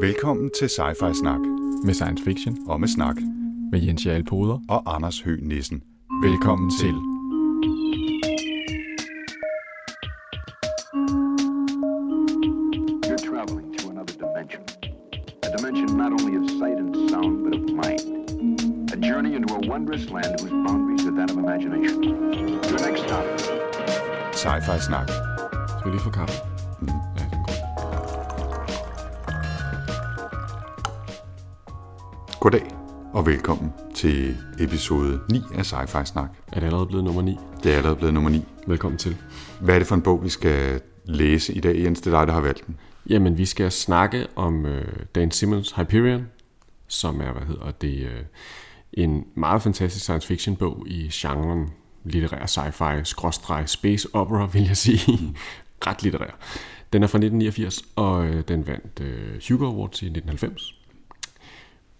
Velkommen til Sci-Fi Snak med science fiction og med snak med Jens Jarl Poder. og Anders Høgh Nissen. Velkommen til. You're traveling to another dimension. A dimension not only of sight and sound, but of mind. A journey into a wondrous land whose boundaries are that of imagination. Your next stop, Sci-Fi Snak. Skal vi lige få kaffe? Mm. Goddag og velkommen til episode 9 af Sci-Fi Snak. Er det allerede blevet nummer 9? Det er allerede blevet nummer 9. Velkommen til. Hvad er det for en bog, vi skal læse i dag, Jens? Det er dig, der har valgt den. Jamen, vi skal snakke om øh, Dan Simmons Hyperion, som er, hvad hedder det, øh, en meget fantastisk science fiction bog i genren litterær sci-fi, skråstreg, space opera, vil jeg sige. Ret litterær. Den er fra 1989, og øh, den vandt øh, Hugo Awards i 1990.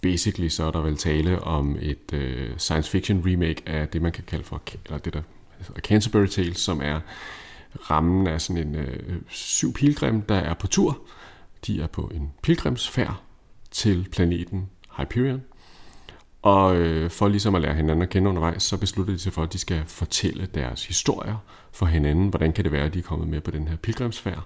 Basically så er der vel tale om et øh, science fiction remake af det, man kan kalde for, eller det der hedder Canterbury Tales, som er rammen af sådan en øh, syv pilgrim, der er på tur. De er på en pilgrimsfærd til planeten Hyperion. Og øh, for ligesom at lære hinanden at kende undervejs, så beslutter de sig for, at de skal fortælle deres historier for hinanden. Hvordan kan det være, at de er kommet med på den her pilgrimsfærd?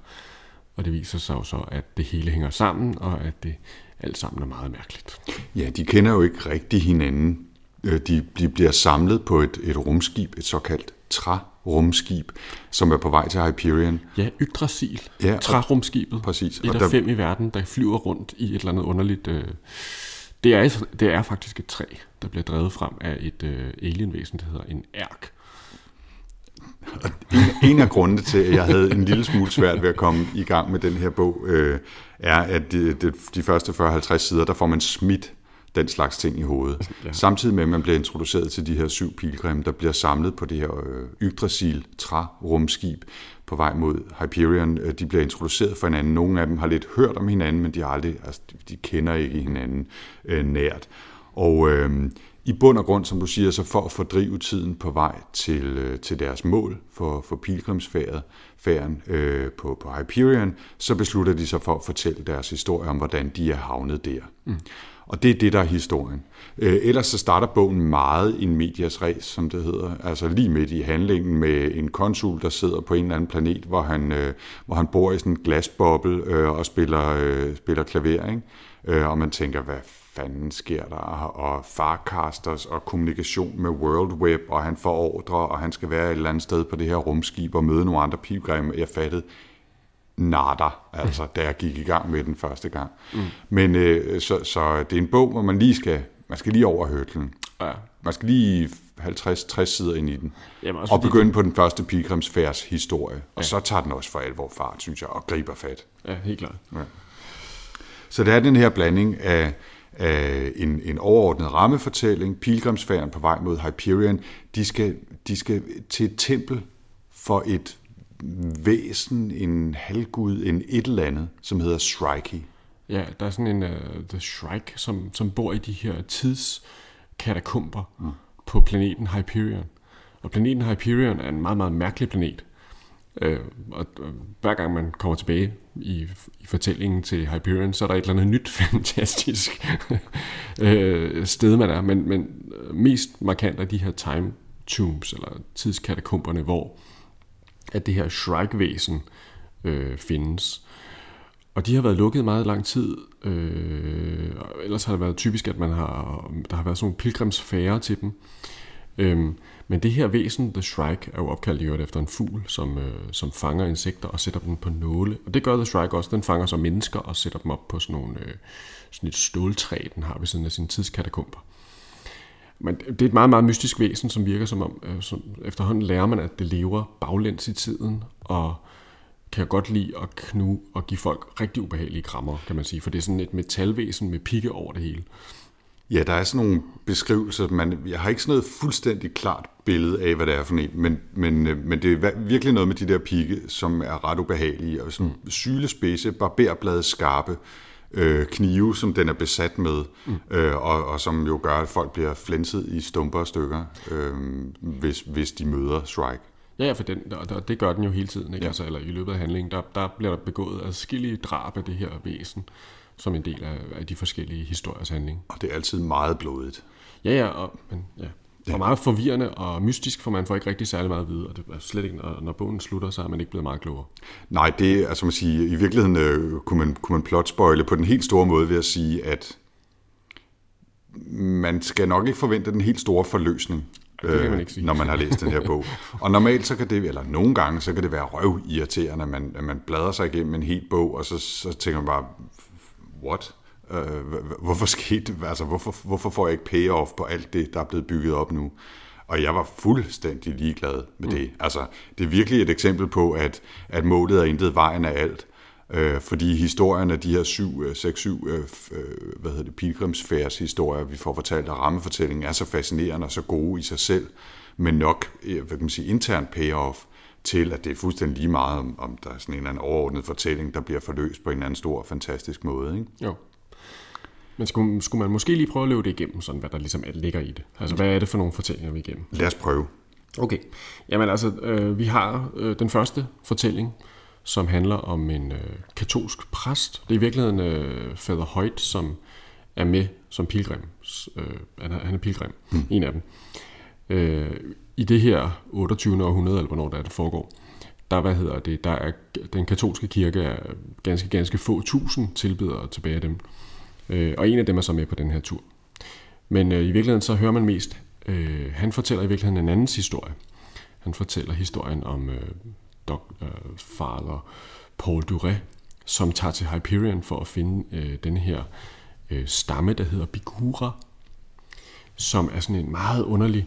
Og det viser sig jo så, at det hele hænger sammen, og at det alt sammen er meget mærkeligt. Ja, de kender jo ikke rigtig hinanden. Øh, De, de bliver samlet på et, et rumskib, et såkaldt trarumskib, som er på vej til Hyperion. Ja, Yggdrasil, Ja, trarumskibet. Præcis, Et og af der- fem i verden, der flyver rundt i et eller andet underligt... Øh, det, er, et- det er faktisk et træ, der bliver drevet frem af et øh, alienvæsen, der hedder en ærk. En af grundene til, at jeg havde en lille smule svært ved at komme i gang med den her bog, øh, er, at de, de, de første 40-50 sider, der får man smidt den slags ting i hovedet. Ja. Samtidig med, at man bliver introduceret til de her syv pilgrim, der bliver samlet på det her øh, Yggdrasil træ-rumskib på vej mod Hyperion. Øh, De bliver introduceret for hinanden. Nogle af dem har lidt hørt om hinanden, men de, aldrig, altså, de- de kender ikke hinanden øh, nært. Og øh, i bund og grund, som du siger, så for at fordrive tiden på vej til, øh, til deres mål for, for pilgrimsfærden øh, på, på Hyperion, så beslutter de sig for at fortælle deres historie om, hvordan de er havnet der. Mm. Og det er det, der er historien. Øh, ellers så starter bogen meget en medias res, som det hedder. Altså lige midt i handlingen med en konsul, der sidder på en eller anden planet, hvor han, øh, hvor han bor i sådan en glasboble øh, og spiller, øh, spiller klaver. Ikke? Øh, og man tænker, hvad fanden sker der? Og farcasters og kommunikation med World Web, og han får ordre, og han skal være et eller andet sted på det her rumskib og møde nogle andre pilgrimme. Jeg fattede natter, altså, da jeg gik i gang med den første gang. Mm. Men øh, så, så det er en bog, hvor man lige skal, man skal lige over hørtlen. Ja. Man skal lige 50-60 sider ind i den. Jamen, også og begynde på den første pilgrimsfærds historie. Og så tager den også for alvor fart, synes jeg, og griber fat. Ja, helt klart. Så det er den her blanding af, af en, en overordnet rammefortælling, pilgrimsfærden på vej mod Hyperion. De skal, de skal til et tempel for et væsen, en halvgud, en et eller andet, som hedder Shrike. Ja, der er sådan en uh, The Shrike, som, som bor i de her tidskatakomber mm. på planeten Hyperion. Og planeten Hyperion er en meget, meget mærkelig planet. Øh, og øh, hver gang man kommer tilbage i, i fortællingen til Hyperion, så er der et eller andet nyt fantastisk øh, sted, man er. Men, men øh, mest markant er de her time tombs, eller tidskatakomberne, hvor at det her Shrike-væsen øh, findes. Og de har været lukket meget lang tid. Øh, ellers har det været typisk, at man har, der har været sådan nogle pilgrimsfærer til dem. Øhm, men det her væsen, The Shrike, er jo opkaldt i øvrigt efter en fugl, som, øh, som fanger insekter og sætter dem på nåle. Og det gør The Shrike også. Den fanger så mennesker og sætter dem op på sådan, nogle, øh, sådan et ståltræ, den har ved siden af sine tidskatakomber. Men det er et meget, meget mystisk væsen, som virker som om, øh, som efterhånden lærer man, at det lever baglæns i tiden, og kan godt lide at knu og give folk rigtig ubehagelige krammer, kan man sige. For det er sådan et metalvæsen med pigge over det hele. Ja, der er sådan nogle beskrivelser. Man, jeg har ikke sådan noget fuldstændig klart billede af, hvad det er for en, men, men, øh, men det er virkelig noget med de der pigge, som er ret ubehagelige, og sådan mm. sylespidse, barberblade skarpe øh, knive, som den er besat med, mm. øh, og, og som jo gør, at folk bliver flænset i stumper og stykker, øh, hvis, hvis de møder Shrike. Ja, ja, for den, der, der, det gør den jo hele tiden, ikke? Ja. Altså, eller i løbet af handlingen, der, der bliver der begået adskillige drab af det her væsen. som en del af, af de forskellige historiers handling. Og det er altid meget blodigt. Ja, ja, og, men, ja. Og meget forvirrende og mystisk, for man får ikke rigtig særlig meget at vide, og det er slet ikke, når, når bogen slutter, så er man ikke blevet meget klogere. Nej, det er, altså man siger, i virkeligheden øh, kunne man, kunne man plotspoile på den helt store måde ved at sige, at man skal nok ikke forvente den helt store forløsning, det kan man ikke sige. når man har læst den her bog. Og normalt så kan det, eller nogle gange, så kan det være røvirriterende, at man, at man bladrer sig igennem en hel bog, og så, så tænker man bare, what? Øh, hvorfor skete altså hvorfor, hvorfor får jeg ikke payoff på alt det, der er blevet bygget op nu? Og jeg var fuldstændig ligeglad med det. Mm. Altså, det er virkelig et eksempel på, at, at målet er intet, vejen af alt. Øh, fordi historien af de her syv, seks, syv, øh, hvad hedder det, pilgrimsfærds historier, vi får fortalt af rammefortællingen, er så fascinerende og så gode i sig selv, men nok, hvad kan man sige, intern payoff til, at det er fuldstændig lige meget, om, om der er sådan en eller anden overordnet fortælling, der bliver forløst på en anden stor, fantastisk måde. Ikke? Jo. Men skulle, skulle man måske lige prøve at løbe det igennem, sådan hvad der ligesom ligger i det? Altså, hvad er det for nogle fortællinger, vi igennem? Lad os prøve. Okay. Jamen altså, øh, vi har øh, den første fortælling, som handler om en øh, katolsk præst. Det er i virkeligheden øh, Fader Højt, som er med som pilgrim. Øh, han, er, han er pilgrim, mm. en af dem. Øh, I det her 28. århundrede, eller hvornår der er, det foregår, der, hvad hedder det, der er, den katolske kirke er ganske, ganske få tusind tilbedere tilbage af dem. Øh, og en af dem er så med på den her tur. Men øh, i virkeligheden så hører man mest, øh, han fortæller i virkeligheden en andens historie. Han fortæller historien om øh, dok, øh, fader Paul Duret, som tager til Hyperion for at finde øh, den her øh, stamme, der hedder Bigura, som er sådan en meget underlig,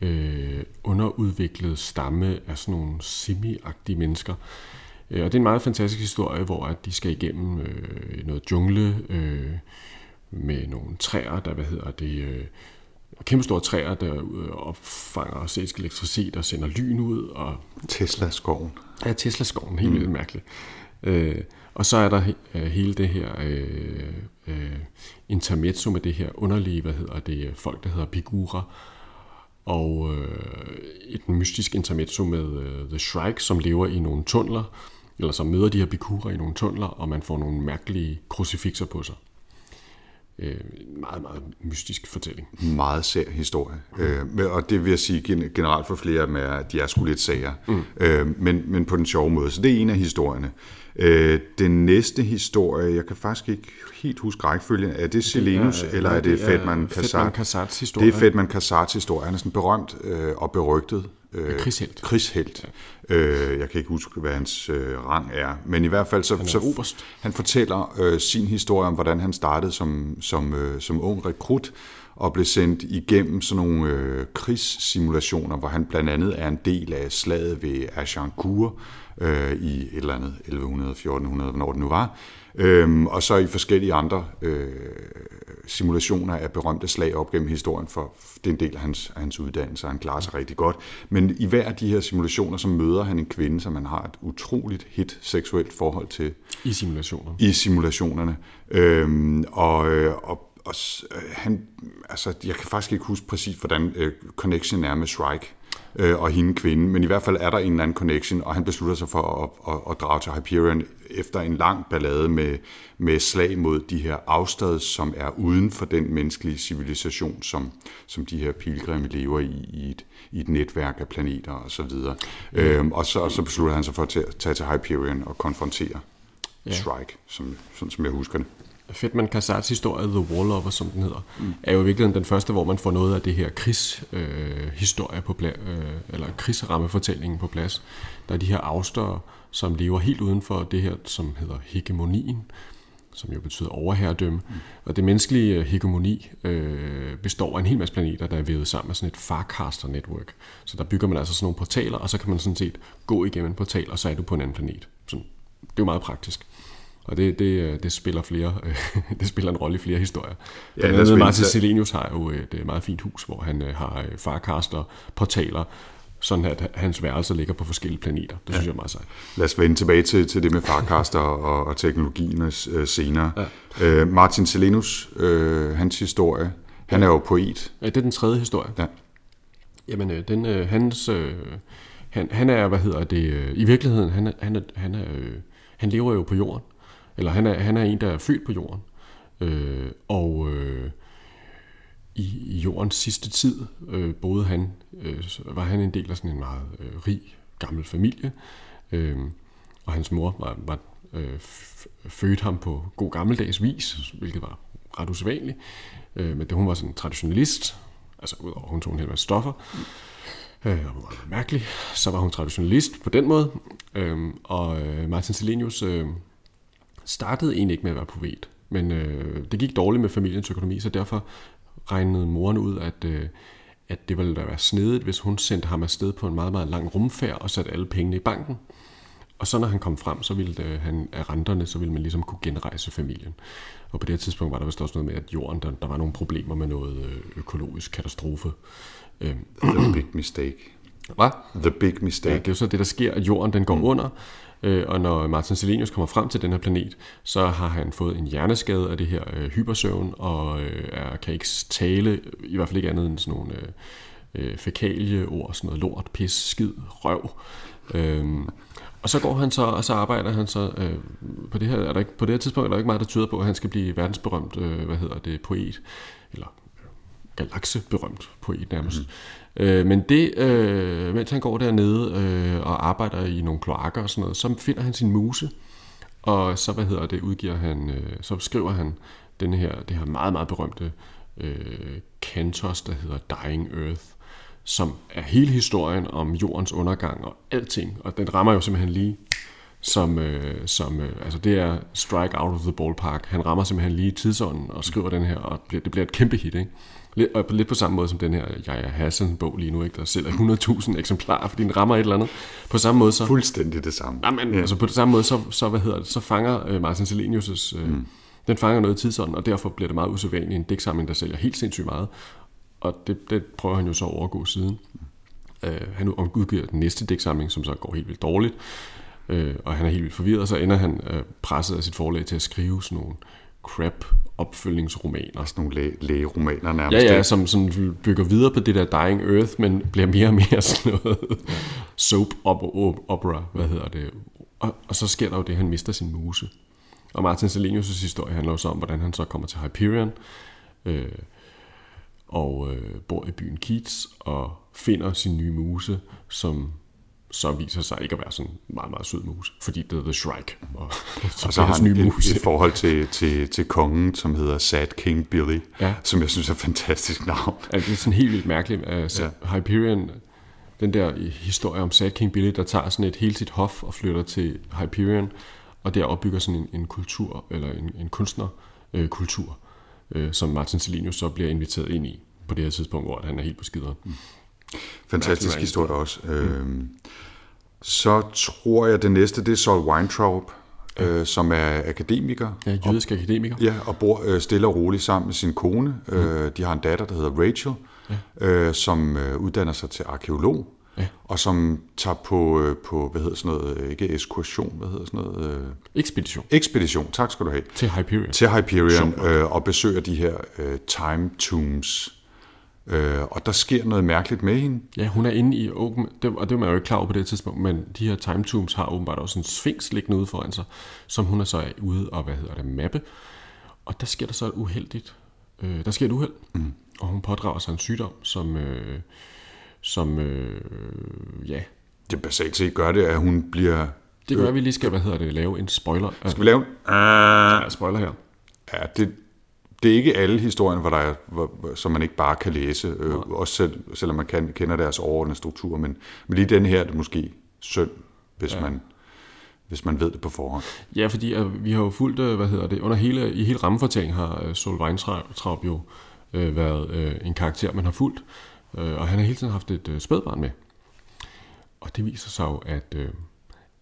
øh, underudviklet stamme af sådan nogle semi-agtige mennesker. Øh, og det er en meget fantastisk historie, hvor at de skal igennem øh, noget jungle øh, med nogle træer, der hvad hedder det, øh, kæmpe store træer, der øh, opfanger ascetisk elektricitet og sender lyn ud. Og, Tesla-skoven. Ja, Tesla-skoven, helt mm. vildt mærkeligt. Øh, og så er der øh, hele det her øh, øh, intermezzo med det her underlige, hvad hedder det, folk, der hedder Pigura, og øh, et mystisk intermezzo med øh, The Shrike, som lever i nogle tunneler, eller som møder de her Pigura i nogle tunneler, og man får nogle mærkelige krucifixer på sig. Øh, meget, meget mystisk fortælling. Meget sær historie. Mm. Øh, og det vil jeg sige generelt for flere af dem er, at de er sgu lidt sager. Mm. Øh, men, men på den sjove måde. Så det er en af historierne. Øh, den næste historie, jeg kan faktisk ikke helt huske rækkefølgen, er det er, eller er det, det Fedman Kassats historie? Det er Fedman Kassats historie. Han er sådan berømt øh, og berygtet øh, krigshelt. krigshelt. Ja. Øh, jeg kan ikke huske, hvad hans øh, rang er, men i hvert fald så, han, så, han fortæller øh, sin historie om, hvordan han startede som, som, øh, som ung rekrut, og blev sendt igennem sådan nogle øh, krigssimulationer, hvor han blandt andet er en del af slaget ved Agincourt øh, i et eller andet 1100, 1400, hvornår det nu var. Øhm, og så i forskellige andre øh, simulationer af berømte slag op gennem historien, for det er en del af hans, af hans uddannelse, og han klarer sig rigtig godt. Men i hver af de her simulationer, så møder han en kvinde, som han har et utroligt hit seksuelt forhold til. I simulationerne? I simulationerne. Øhm, og, øh, og og øh, han, altså, jeg kan faktisk ikke huske præcis, hvordan øh, connection er med Shrike øh, og hende kvinde, men i hvert fald er der en eller anden connection, og han beslutter sig for at, at, at drage til Hyperion efter en lang ballade med, med slag mod de her afstad, som er uden for den menneskelige civilisation, som, som de her pilgrimme lever i, i et, i et netværk af planeter og så videre. Mm. Øhm, og, så, og så beslutter han sig for at tage til Hyperion og konfrontere ja. Strike, som, sådan som jeg husker det. Fedman Kassats historie, The Warlover, som den hedder, mm. er jo virkelig den første, hvor man får noget af det her krigshistorie øh, på plads, øh, eller krigsrammefortællingen på plads. Der er de her afstørre, som lever helt uden for det her, som hedder hegemonien, som jo betyder overherredømme. Mm. Og det menneskelige øh, hegemoni øh, består af en hel masse planeter, der er vævet sammen med sådan et Farcaster network. Så der bygger man altså sådan nogle portaler, og så kan man sådan set gå igennem en portal, og så er du på en anden planet. Sådan, det er jo meget praktisk. Og det, det, det spiller flere, det spiller en rolle i flere historier. Ja, Blandt andet Martin Selenius har jo et meget fint hus, hvor han øh, har øh, farkaster, portaler, sådan at hans værelser ligger på forskellige planeter. Det ja. synes jeg er meget sejt. Lad os vende tilbage til, til det med farkaster og, og teknologien øh, senere. Ja. Uh, Martin Selenus, uh, hans historie, han er jo poet. Ja, det er den tredje historie. Ja. Jamen, øh, den, øh, hans, øh, han, han er, hvad hedder det, øh, i virkeligheden, han, han, han, er, øh, han lever jo på jorden, eller han er, han er en, der er født på jorden. Øh, og øh, i, i jordens sidste tid øh, boede han, øh, var han en del af sådan en meget øh, rig gammel familie. Øh, og hans mor var, var øh, fødte ham på god gammeldags vis, hvilket var ret usædvanligt. Øh, men det, hun var sådan en traditionalist, altså udover hun tog en hel masse stoffer, øh, og var mærkelig, så var hun traditionalist på den måde. Øh, og øh, Martin Selenius øh, startede egentlig ikke med at være poet, men øh, det gik dårligt med familiens økonomi, så derfor regnede moren ud, at, øh, at det ville da være snedigt, hvis hun sendte ham afsted på en meget, meget lang rumfærd og satte alle pengene i banken. Og så når han kom frem, så ville det, han af renterne, så ville man ligesom kunne genrejse familien. Og på det her tidspunkt var der vist også noget med, at jorden, der, der var nogle problemer med noget øh, økologisk katastrofe. Øhm, The big mistake. Hvad? The big mistake. Ja, det er jo så det, der sker, at jorden den går mm. under, øh, og når Martin Selenius kommer frem til den her planet, så har han fået en hjerneskade af det her øh, hypersøvn, og øh, er, kan ikke tale, øh, i hvert fald ikke andet end sådan nogle øh, øh fækalieord, sådan noget lort, pis, skid, røv. Øh, og så går han så, og så arbejder han så øh, på det her, er der ikke, på det her tidspunkt er der ikke meget, der tyder på, at han skal blive verdensberømt, øh, hvad hedder det, poet, eller galakseberømt poet nærmest. Mm. Øh, men det, øh, mens han går dernede øh, og arbejder i nogle kloakker og sådan noget, så finder han sin muse, og så, hvad hedder det, udgiver han, øh, så skriver han den her, det her meget, meget berømte øh, kantos, der hedder Dying Earth, som er hele historien om jordens undergang og alting. Og den rammer jo simpelthen lige som, øh, som øh, altså det er strike out of the ballpark. Han rammer simpelthen lige tidsånden og skriver den her, og det bliver et kæmpe hit, ikke? Lidt, og lidt på samme måde som den her Jaja Hassan-bog lige nu, ikke? der sælger 100.000 eksemplarer, fordi den rammer et eller andet. På samme måde så... Fuldstændig det samme. Jamen, ja. altså på det samme måde, så, så, hvad hedder det, så fanger øh, Martin Selenius' øh, mm. den fanger noget tidsånden, og derfor bliver det meget usædvanligt en dæksamling, der sælger helt sindssygt meget og det, det prøver han jo så at overgå siden. Øh, han udgiver den næste dæksamling, som så går helt vildt dårligt, øh, og han er helt vildt forvirret, og så ender han øh, presset af sit forlag til at skrive sådan nogle crap opfølgningsromaner. Sådan nogle læ- lægeromaner nærmest. Ja, ja, som, som bygger videre på det der Dying Earth, men bliver mere og mere sådan noget soap opera, hvad hedder det. Og, og så sker der jo det, at han mister sin muse. Og Martin Selenius' historie handler også om, hvordan han så kommer til Hyperion, øh, og øh, bor i byen Keats og finder sin nye muse, som så viser sig ikke at være sådan en meget, meget sød mus, fordi det er The Shrike. Og, så, og så har han nye mus. Et, et forhold til, til, til kongen, som hedder Sad King Billy, ja. som jeg synes er et fantastisk navn. Ja, det er sådan helt vildt mærkeligt. Altså, ja. Hyperion, den der historie om Sad King Billy, der tager sådan et helt sit hof og flytter til Hyperion, og der opbygger sådan en, en kultur, eller en, en kunstnerkultur. Øh, øh, som Martin Selinius så bliver inviteret ind i på det her tidspunkt, hvor han er helt på skideren. Mm. Fantastisk historie også. Mm. Så tror jeg, det næste, det er Sol Weintraub, ja. øh, som er akademiker. Ja, jødisk og, akademiker. Ja, og bor øh, stille og roligt sammen med sin kone. Mm. Øh, de har en datter, der hedder Rachel, ja. øh, som øh, uddanner sig til arkeolog. Ja. Og som tager på, på, hvad hedder sådan noget, ikke ekskursion, hvad hedder sådan noget? Øh, ekspedition. Ekspedition, tak skal du have. Til Hyperion. Til Hyperion, øh, og besøger de her øh, time tombs. Øh, og der sker noget mærkeligt med hende. Ja, hun er inde i åben, det, og det var man jo ikke klar over på det tidspunkt, men de her time tombs har åbenbart også en sphinx liggende ude foran sig, som hun er så ude og, hvad hedder det, mappe. Og der sker der så et uheldigt, øh, der sker et uheld, mm. og hun pådrager sig en sygdom, som... Øh, som, øh, ja... Det basalt set gør det, at hun bliver... Det gør, at vi lige skal, hvad hedder det, lave en spoiler. Skal vi lave en... Uh, ja, spoiler her. Ja, det, det er ikke alle historier, hvor der er, hvor, som man ikke bare kan læse, øh, også selv, selvom man kan, kender deres overordnede struktur, men, men lige den her er det måske synd, hvis ja. man hvis man ved det på forhånd. Ja, fordi uh, vi har jo fulgt, uh, hvad hedder det, under hele, i hele rammefortællingen har uh, Sol Weintraub jo uh, været uh, en karakter, man har fulgt, Øh, og han har hele tiden haft et øh, spædbarn med. Og det viser sig jo, at, øh,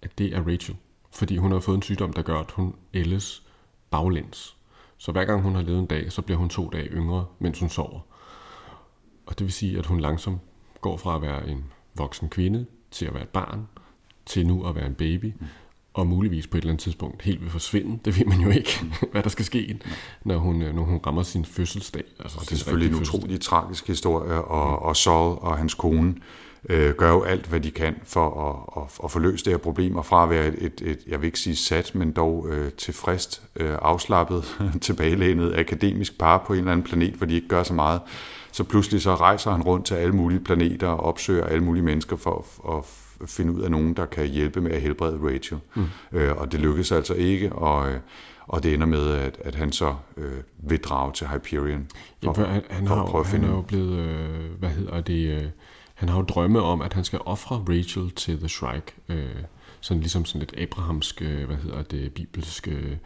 at det er Rachel. Fordi hun har fået en sygdom, der gør, at hun ældes baglæns. Så hver gang hun har levet en dag, så bliver hun to dage yngre, mens hun sover. Og det vil sige, at hun langsomt går fra at være en voksen kvinde til at være et barn, til nu at være en baby. Og muligvis på et eller andet tidspunkt helt vil forsvinde. Det ved man jo ikke, hvad der skal ske, når hun, øh, når hun rammer sin fødselsdag. Altså og det er selvfølgelig en utrolig tragisk historie, og, og Sol og hans kone øh, gør jo alt, hvad de kan for at, at, at få løst det her problem, og fra at være et, et, et jeg vil ikke sige sat, men dog øh, tilfreds, øh, afslappet, tilbagelænet akademisk par på en eller anden planet, hvor de ikke gør så meget, så pludselig så rejser han rundt til alle mulige planeter og opsøger alle mulige mennesker for at, at finde ud af nogen, der kan hjælpe med at helbrede Rachel. Mm. Øh, og det lykkes altså ikke, og, øh, og det ender med, at, at han så øh, vil drage til Hyperion. For, ja, han, han, for har, han er jo blevet, øh, hvad hedder det, øh, han har jo drømme om, at han skal ofre Rachel til The Shrike. Øh, sådan ligesom sådan lidt abrahamsk, øh, hvad hedder det, bibelsk, øh,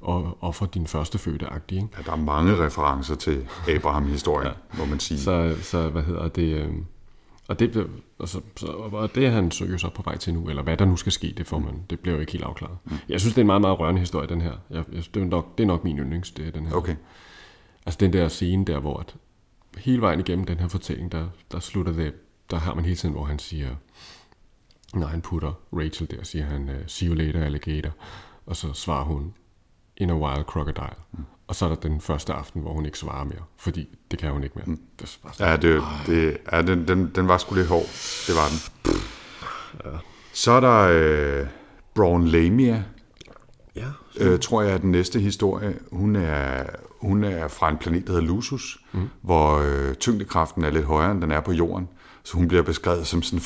og ofre din første fødte agtig, ikke? Ja, der er mange referencer til Abraham-historien, ja. må man sige. Så, så hvad hedder det... Øh, og det, altså, så, og det er han så jo så på vej til nu, eller hvad der nu skal ske, det får man, det bliver jo ikke helt afklaret. Mm. Jeg synes, det er en meget, meget rørende historie, den her. Jeg, jeg, det, er nok, det er nok min yndlings, det er den her. Okay. Altså den der scene der, hvor at hele vejen igennem den her fortælling, der, der slutter det, der har man hele tiden, hvor han siger, når han putter Rachel der, siger han, see you later, alligator, og så svarer hun, in a wild crocodile. Mm. Og så er der den første aften, hvor hun ikke svarer mere, fordi det kan hun ikke mere. Mm. Det var sådan, ja, det, det, ja den, den, den var sgu lidt hård. Det var den. Ja. Så er der øh, Braun Lamia, ja, øh, tror jeg er den næste historie. Hun er, hun er fra en planet, der hedder Lusus, mm. hvor øh, tyngdekraften er lidt højere, end den er på jorden. Så hun bliver beskrevet som sådan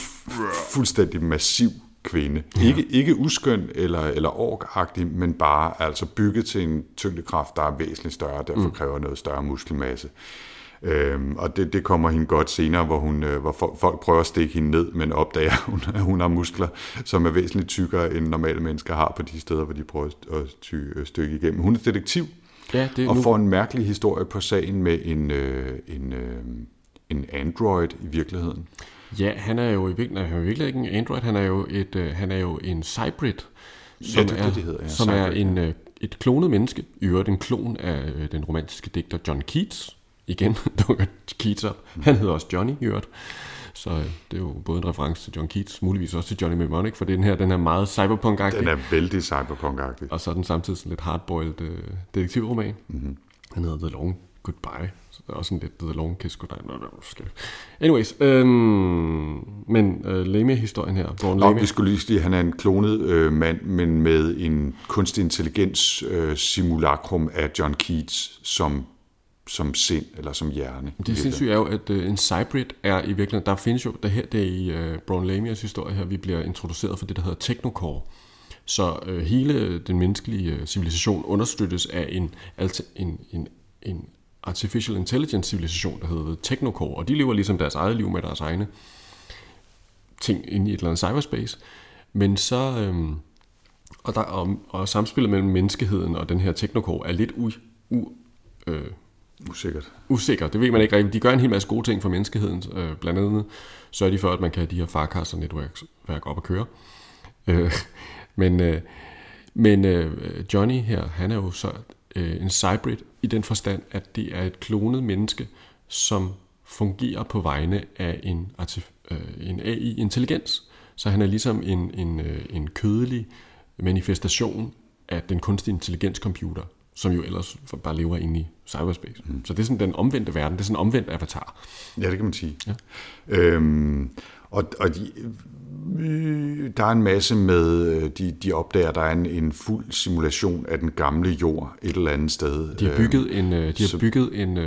fuldstændig massiv kvinde. Ja. Ikke, ikke uskøn eller, eller orkagtig, men bare altså bygget til en tyngdekraft, der er væsentligt større, derfor mm. kræver noget større muskelmasse. Øhm, og det, det kommer hende godt senere, hvor, hun, øh, hvor folk prøver at stikke hende ned, men opdager, hun, at hun har muskler, som er væsentligt tykkere, end normale mennesker har på de steder, hvor de prøver at ty, øh, stykke igennem. Hun er detektiv, ja, det er og nu... får en mærkelig historie på sagen med en, øh, en, øh, en android i virkeligheden. Ja, han er jo i virkeligheden, han er virkelig ikke en Android, han er jo, et, uh, han er jo en Cybrid, som ja, det, er, det, det hedder, ja. som er en, uh, et klonet menneske, i øvrigt en klon af uh, den romantiske digter John Keats. Igen dukker Keats op. Han hedder også Johnny i øvrigt. Så det er jo både en reference til John Keats, muligvis også til Johnny Mnemonic, for den her, den er meget cyberpunk-agtig. Den er vældig cyberpunk-agtig. Og så er den samtidig sådan lidt hardboiled uh, detektivroman. Mm-hmm. Han hedder The Long Goodbye. Er også sådan lidt The Long Kiss Goodbye. Anyways, øhm, men øh, Lamia-historien her. Born Lamia. vi skulle lige sige, at han er en klonet øh, mand, men med en kunstig intelligens øh, simulakrum af John Keats som som sind eller som hjerne. Det sindssygt er jo, at uh, en cybrid er i virkeligheden, der findes jo, der her det er i uh, Braun Lamias historie her, vi bliver introduceret for det, der hedder Technocore. Så uh, hele den menneskelige civilisation understøttes af en, altså en, en, en artificial intelligence civilisation, der hedder Technocore, og de lever ligesom deres eget liv med deres egne ting inde i et eller andet cyberspace. Men så, øhm, og, der, og, og samspillet mellem menneskeheden og den her Technocore er lidt u, u, øh, usikkert. Usikker, det ved man ikke rigtigt. De gør en hel masse gode ting for menneskeheden, øh, blandt andet sørger de for, at man kan have de her farkaster netværk op og køre. Øh, men øh, men øh, Johnny her, han er jo så øh, en cybrid i den forstand, at det er et klonet menneske, som fungerer på vegne af en, øh, en AI-intelligens. Så han er ligesom en, en, øh, en kødelig manifestation af den kunstige intelligenscomputer, som jo ellers bare lever inde i cyberspace. Mm. Så det er sådan den omvendte verden, det er sådan en omvendt avatar. Ja, det kan man sige. Ja. Øhm, og, og de, Øh, der er en masse med, øh, de, de opdager, der er en, en fuld simulation af den gamle jord et eller andet sted. De har bygget en, øh, de har bygget en,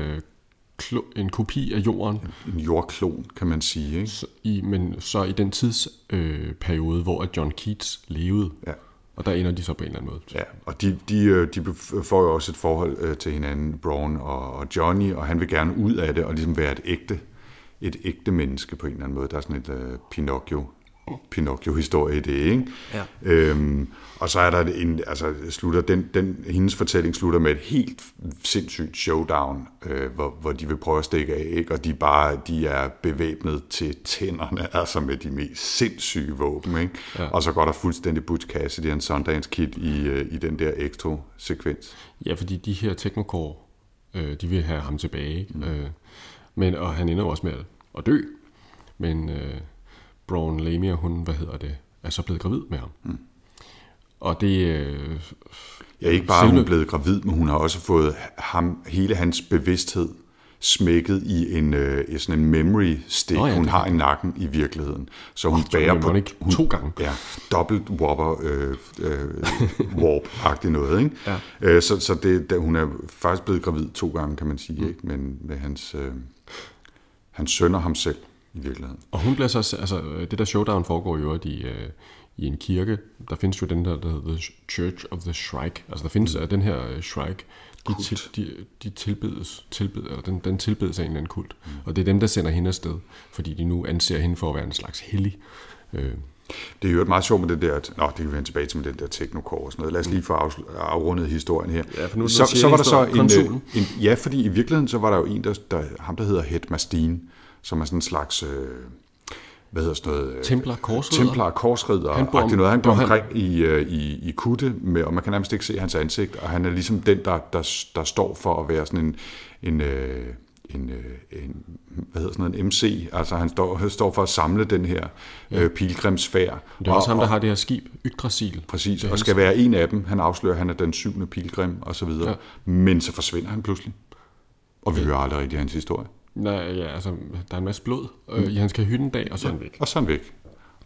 en kopi af jorden. En jordklon, kan man sige. Ikke? Så i, men så i den tidsperiode, øh, hvor John Keats levede. Ja. Og der ender de så på en eller anden måde. Ja, og de, de, øh, de får jo også et forhold øh, til hinanden, Braun og, og Johnny, og han vil gerne ud af det og ligesom være et ægte, et ægte menneske på en eller anden måde. Der er sådan et uh, Pinocchio Pinocchio-historie i det, ikke? Ja. Øhm, og så er der en, altså slutter, den, den, hendes fortælling slutter med et helt sindssygt showdown, øh, hvor, hvor de vil prøve at stikke af, ikke? og de bare, de er bevæbnet til tænderne, altså med de mest sindssyge våben, ikke? Ja. Og så går der fuldstændig Butch Cassidy og en Sundance Kid i, øh, i den der extra-sekvens. Ja, fordi de her Technocore, øh, de vil have ham tilbage, mm. øh, men, og han ender også med at dø, men... Øh, Braun Lamia, hun, hvad hedder det, er så blevet gravid med ham. Mm. Og det... Øh, ja, ikke bare selve... hun er blevet gravid, men hun har også fået ham, hele hans bevidsthed smækket i en, øh, sådan en memory stick, Nå ja, hun har i nakken i virkeligheden. Så hun så bærer på... hun, to gange. Ja, dobbelt whopper øh, øh, warp-agtigt noget. Ikke? Ja. Øh, så så det, da, hun er faktisk blevet gravid to gange, kan man sige, ikke? men med hans, øh, hans søn og ham selv i virkeligheden. Og hun bliver så, altså det der showdown foregår jo i, øh, i en kirke. Der findes jo den der, der hedder The Church of the Shrike. Altså der findes mm. den her øh, Shrike, de, Kult. til, de, de tilbedes, tilbed, eller den, den tilbedes af en eller anden kult. Mm. Og det er dem, der sender hende afsted, fordi de nu anser hende for at være en slags hellig. Øh, Det er jo et meget sjovt med det der, at- nå, det kan vi vende tilbage til med den der teknokår og sådan noget. Lad os lige få afrundet historien her. Ja, for nu- så, så var der så en, øh, en, ja, fordi i virkeligheden så var der jo en, der, der ham der hedder Het Mastin, som er sådan en slags, øh, hvad hedder sådan noget? øh, Templar korsridder. Templar korsridder. Han bor om- noget. han går bor han- omkring i, øh, i, i kutte, med, og man kan nærmest ikke se hans ansigt, og han er ligesom den, der, der, der står for at være sådan en, en, øh, en, en hvad hedder sådan noget, en MC, altså han står, han står for at samle den her øh, pilgrimsfærd. det er også ham, der har det her skib, Yggdrasil. Præcis, og skal være en af dem. Han afslører, at han er den syvende pilgrim, og så videre. Ja. Ja. Men så forsvinder han pludselig. Og vi hører aldrig rigtig hans historie. Nej, ja, altså, der er en masse blod øh, i hans kahyt dag, og så er han væk. Og så er han væk.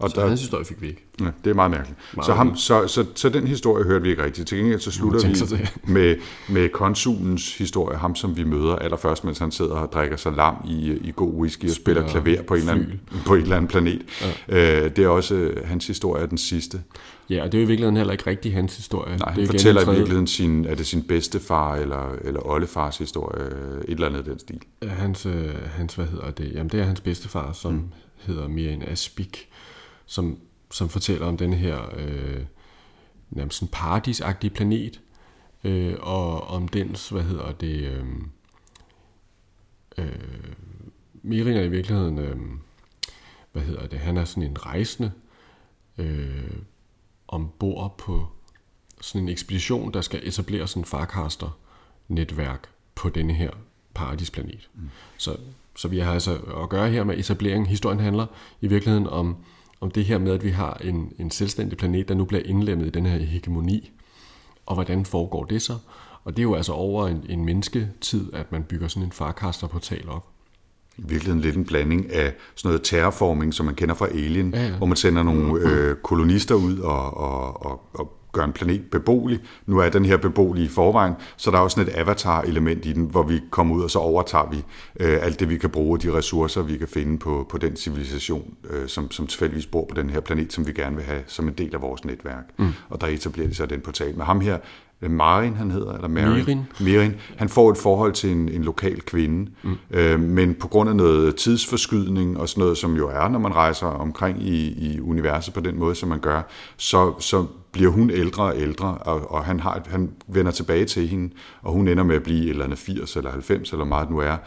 Og Så hans historie fik vi ikke. Ja, det er meget mærkeligt. Meget så, ham, så, så, så den historie hørte vi ikke rigtigt. Til gengæld så slutter vi til. med, med konsulens historie, ham som vi møder allerførst, mens han sidder og drikker sig lam i, i god whisky og spiller, Spiller klaver på en, eller anden, på en eller anden planet. Ja. Øh, det er også øh, hans historie er den sidste. Ja, og det er jo i virkeligheden heller ikke rigtig hans historie. Nej, det han igen fortæller en i virkeligheden sin, er det sin bedstefar eller, eller oldefars historie, et eller andet den stil. Hans, øh, hans, hvad hedder det? Jamen, det er hans bedstefar, som mm. hedder Mirin Aspik, som, som fortæller om den her øh, nærmest sådan paradisagtige planet, øh, og om dens, hvad hedder det, øh, øh, Mirin er i virkeligheden, øh, hvad hedder det, han er sådan en rejsende øh, ombord på sådan en ekspedition, der skal etablere sådan en farcaster-netværk på denne her paradisplanet. Mm. Så, så vi har altså at gøre her med etablering. Historien handler i virkeligheden om, om det her med, at vi har en, en selvstændig planet, der nu bliver indlemmet i den her hegemoni. Og hvordan foregår det så? Og det er jo altså over en, en mennesketid, at man bygger sådan en farcaster-portal op. I virkeligheden lidt en blanding af sådan noget terraforming, som man kender fra Alien, Ja, ja. hvor man sender nogle øh, kolonister ud og, og, og, og gør en planet beboelig. Nu er den her beboelig i forvejen, så der er også sådan et avatar-element i den, hvor vi kommer ud, og så overtager vi øh, alt det, vi kan bruge, de ressourcer, vi kan finde på, på den civilisation, øh, som, som tilfældigvis bor på den her planet, som vi gerne vil have som en del af vores netværk. Mm. Og der etablerer de så den portal. Med ham her, øh, Marin han hedder, eller Marin, Mirin. Mirin, han får et forhold til en, en lokal kvinde, mm. øh, men på grund af noget tidsforskydning og sådan noget, som jo er, når man rejser omkring i, i universet på den måde, som man gør, så, så bliver hun ældre og ældre, og, og han, har, han vender tilbage til hende, og hun ender med at blive et eller andet 80 eller 90, eller meget det nu er,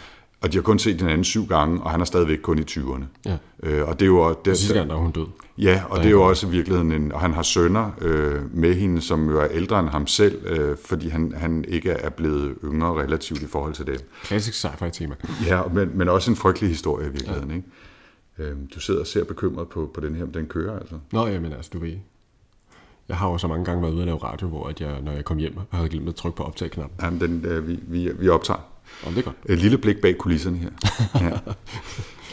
og de har kun set hinanden syv gange, og han er stadigvæk kun i 20'erne. Ja. Øh, og det er jo... Det, sidste gang, der er hun død. Ja, og det er jo også i virkeligheden en, og han har sønner øh, med hende, som jo er ældre end ham selv, øh, fordi han, han ikke er blevet yngre relativt i forhold til dem. Klassisk sci-fi tema. Ja, men, men også en frygtelig historie i virkeligheden, ja. ikke? Øh, du sidder og ser bekymret på, på den her, men den kører altså. Nå, jamen altså, du ved. Jeg har jo så mange gange været ude at lave radio, hvor at jeg, når jeg kom hjem, havde glemt at trykke på optag-knappen. Jamen, den, øh, vi, vi, vi optager. Om det er godt. Et lille blik bag kulisserne her. Ja.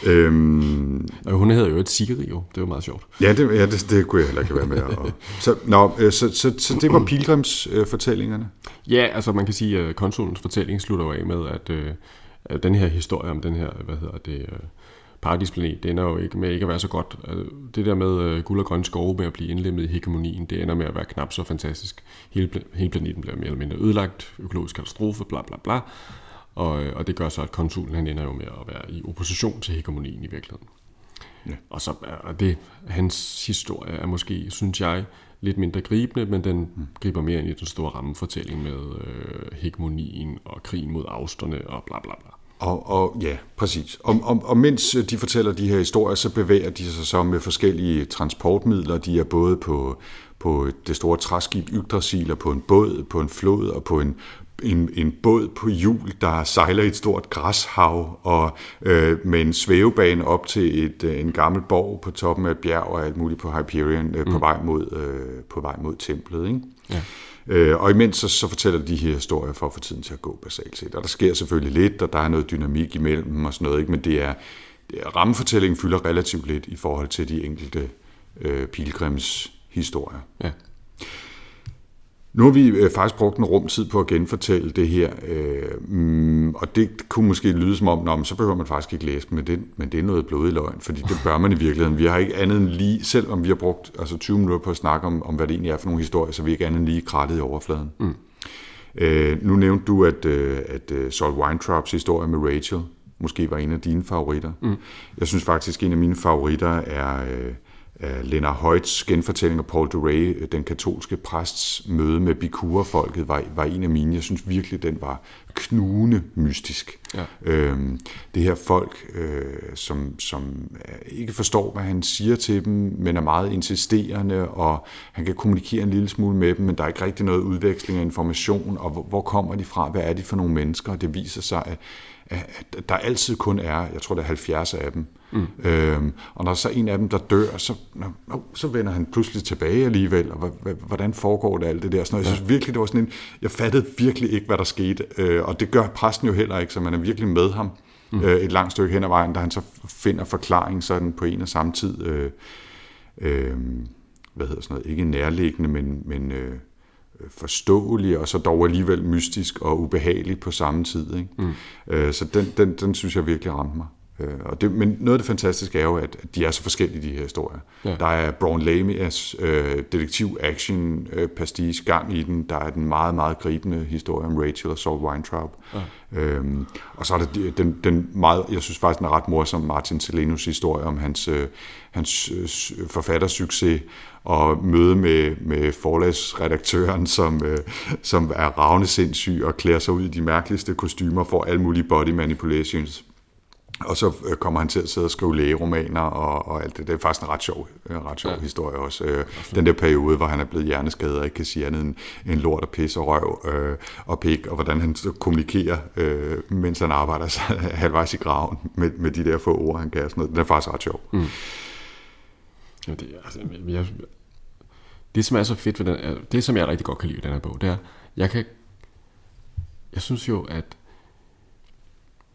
øhm, Og hun hedder jo et Siri, jo. Det var meget sjovt. ja, det, ja det, det kunne jeg heller ikke være med. Og, så, nå, øh, så, så, så det var pilgrimsfortællingerne. Ja, altså man kan sige, at konsulens fortælling slutter jo af med, at, øh, at den her historie om den her, hvad hedder det, øh, paradisplanet, det ender jo ikke med ikke at være så godt. Øh, Det der med øh, guld og grønne skove med at blive indlemmet i hegemonien, det ender med at være knap så fantastisk. Hele, hele planeten bliver mere eller mindre ødelagt, økologisk katastrofe, bla bla bla. Og, øh, og det gør så, at konsulen han ender jo med at være i opposition til hegemonien i virkeligheden. Ja. Og så er det, hans historie er måske, synes jeg, lidt mindre gribende, men den mm. griber mere ind i den store rammefortælling med øh, hegemonien og krigen mod afsterne og bla bla bla. Og, og ja, præcis. Og, og, og mens de fortæller de her historier, så bevæger de sig så med forskellige transportmidler. De er både på, på det store træskib Yggdrasil, og på en båd, på en flod og på en en, en båd på hjul, der sejler i et stort græshav, og øh, med en svævebane op til et, øh, en gammel borg på toppen af et bjerg og alt muligt på Hyperion øh, mm. på, vej mod, øh, på vej mod templet. Ikke? Ja. Øh, og imens så, så fortæller de her historier for at få tiden til at gå basalt set. Og der sker selvfølgelig lidt, og der er noget dynamik imellem og sådan noget, ikke? men det er, det er rammefortællingen fylder relativt lidt i forhold til de enkelte øh, pilgrims historier. Ja. Nu har vi øh, faktisk brugt en rumtid på at genfortælle det her, øh, og det kunne måske lyde som om, Nå, så behøver man faktisk ikke læse men det, men det er noget blodig løgn, fordi det bør man i virkeligheden. Vi har ikke andet end lige, selvom vi har brugt altså 20 minutter på at snakke om, om hvad det egentlig er for nogle historier, så vi ikke andet end lige krattet i overfladen. Mm. Øh, nu nævnte du, at, øh, at uh, Saul Weintraubs historie med Rachel måske var en af dine favoritter. Mm. Jeg synes faktisk, en af mine favoritter er... Øh, Lena Højts genfortælling af Paul Duray, den katolske præsts møde med Bikura-folket, var, var en af mine. Jeg synes virkelig, den var knugende mystisk. Ja. Øhm, det her folk, øh, som, som ikke forstår, hvad han siger til dem, men er meget insisterende, og han kan kommunikere en lille smule med dem, men der er ikke rigtig noget udveksling af information, og hvor, hvor kommer de fra, hvad er de for nogle mennesker, og det viser sig, at at der altid kun er, jeg tror det er 70 af dem. Mm. Øhm, og når så en af dem, der dør, så, nå, så vender han pludselig tilbage alligevel, og hvordan foregår det alt det der? Så jeg synes virkelig, det var sådan en, jeg fattede virkelig ikke, hvad der skete, øh, og det gør præsten jo heller ikke, så man er virkelig med ham mm. øh, et langt stykke hen ad vejen, da han så finder forklaring sådan på en og samme tid. Øh, øh, hvad hedder sådan noget, ikke nærliggende, men, men øh, forståelig, og så dog alligevel mystisk og ubehagelig på samme tid. Ikke? Mm. Øh, så den, den, den synes jeg virkelig ramte mig. Øh, og det, men noget af det fantastiske er jo, at de er så forskellige, de her historier. Ja. Der er Braun Lamias øh, detektiv-action øh, gang i den. Der er den meget, meget gribende historie om Rachel og Saul Weintraub. Ja. Øhm, og så er der den, den meget, jeg synes faktisk, den er ret morsom, Martin Selenus historie om hans, øh, hans øh, forfattersucces og møde med, med forlagsredaktøren, som, øh, som er ravne sindssyg og klæder sig ud i de mærkeligste kostymer, for alle mulige body manipulations og så øh, kommer han til at sidde og skrive lægeromaner og, og alt det. Det er faktisk en ret sjov, en ret sjov ja. historie også. Øh, den der periode, hvor han er blevet hjerneskadet og ikke kan sige andet end en lort og pis og røv øh, og pik, og hvordan han så kommunikerer, øh, mens han arbejder sig halvvejs i graven med, med de der få ord, han kan. Sådan noget. Den er faktisk ret sjov. Mm. Ja, det, altså, jeg, det, som er så fedt ved den, det, som jeg rigtig godt kan lide ved den her bog, det er, jeg kan, jeg synes jo, at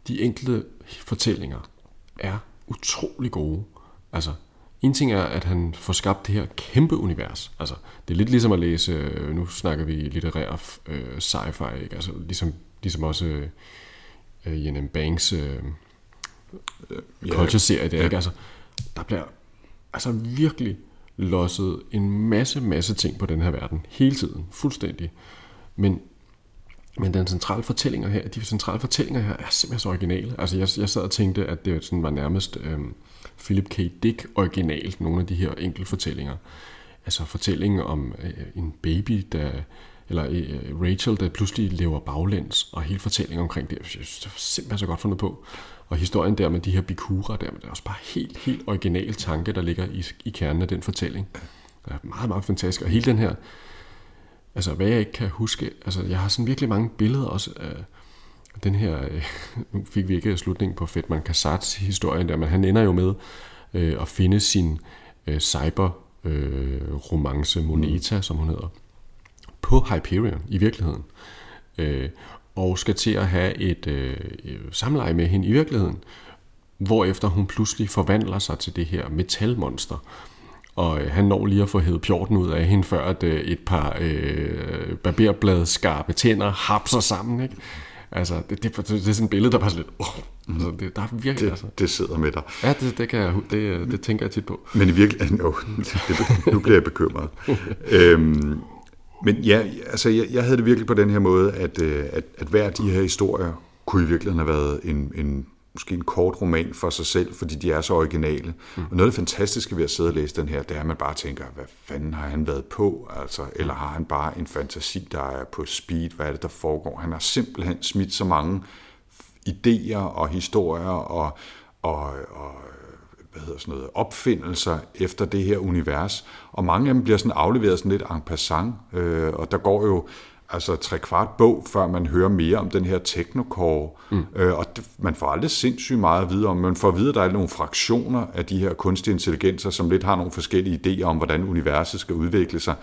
de enkelte fortællinger er utrolig gode. Altså, en ting er, at han får skabt det her kæmpe univers. Altså, det er lidt ligesom at læse, øh, nu snakker vi litterær øh, sci-fi, ikke? Altså, ligesom, ligesom også øh, Jan Banks øh, yeah. culture-serie, der, ikke? Altså, der bliver altså virkelig losset en masse, masse ting på den her verden, hele tiden, fuldstændig. Men men den centrale fortællinger her, de centrale fortællinger her er simpelthen så originale. Altså jeg, jeg sad og tænkte, at det sådan var nærmest øh, Philip K. Dick originalt, nogle af de her enkelte fortællinger. Altså fortællingen om øh, en baby, der, eller øh, Rachel, der pludselig lever baglæns, og hele fortællingen omkring det, jeg synes, det er simpelthen så godt fundet på. Og historien der med de her bikura der, det er også bare helt, helt original tanke, der ligger i, i kernen af den fortælling. Det er meget, meget fantastisk. Og hele den her altså hvad jeg ikke kan huske, altså jeg har sådan virkelig mange billeder også af den her, øh, nu fik vi ikke slutningen på Fedman Kassats historie der, men han ender jo med øh, at finde sin øh, cyber øh, romance Moneta, mm. som hun hedder, på Hyperion i virkeligheden. Øh, og skal til at have et øh, samleje med hende i virkeligheden, hvorefter hun pludselig forvandler sig til det her metalmonster, og øh, han når lige at få hævet pjorten ud af hende, før at øh, et par øh, barberblad skarpe tænder hapser sammen, ikke? Altså, det, det, det, det er sådan et billede, der bare sådan lidt... Oh, altså, det, der er virkelig, det, altså. det sidder med dig. Ja, det, det, kan jeg, det, øh, det tænker jeg tit på. Men i virkeligheden... Det, nu bliver jeg bekymret. øhm, men ja, altså, jeg, jeg havde det virkelig på den her måde, at, øh, at, at hver af de her historier kunne i virkeligheden have været en, en måske en kort roman for sig selv, fordi de er så originale. Mm. Og noget af det fantastiske ved at sidde og læse den her, det er, at man bare tænker, hvad fanden har han været på? Altså, eller har han bare en fantasi, der er på speed? Hvad er det, der foregår? Han har simpelthen smidt så mange idéer og historier og, og, og hvad hedder sådan noget, opfindelser efter det her univers. Og mange af dem bliver sådan afleveret sådan lidt en passant, øh, og der går jo altså tre kvart bog, før man hører mere om den her technocore. Mm. Øh, og det, man får aldrig sindssygt meget at vide om. Man får at vide, at der er nogle fraktioner af de her kunstige intelligenser, som lidt har nogle forskellige idéer om, hvordan universet skal udvikle sig.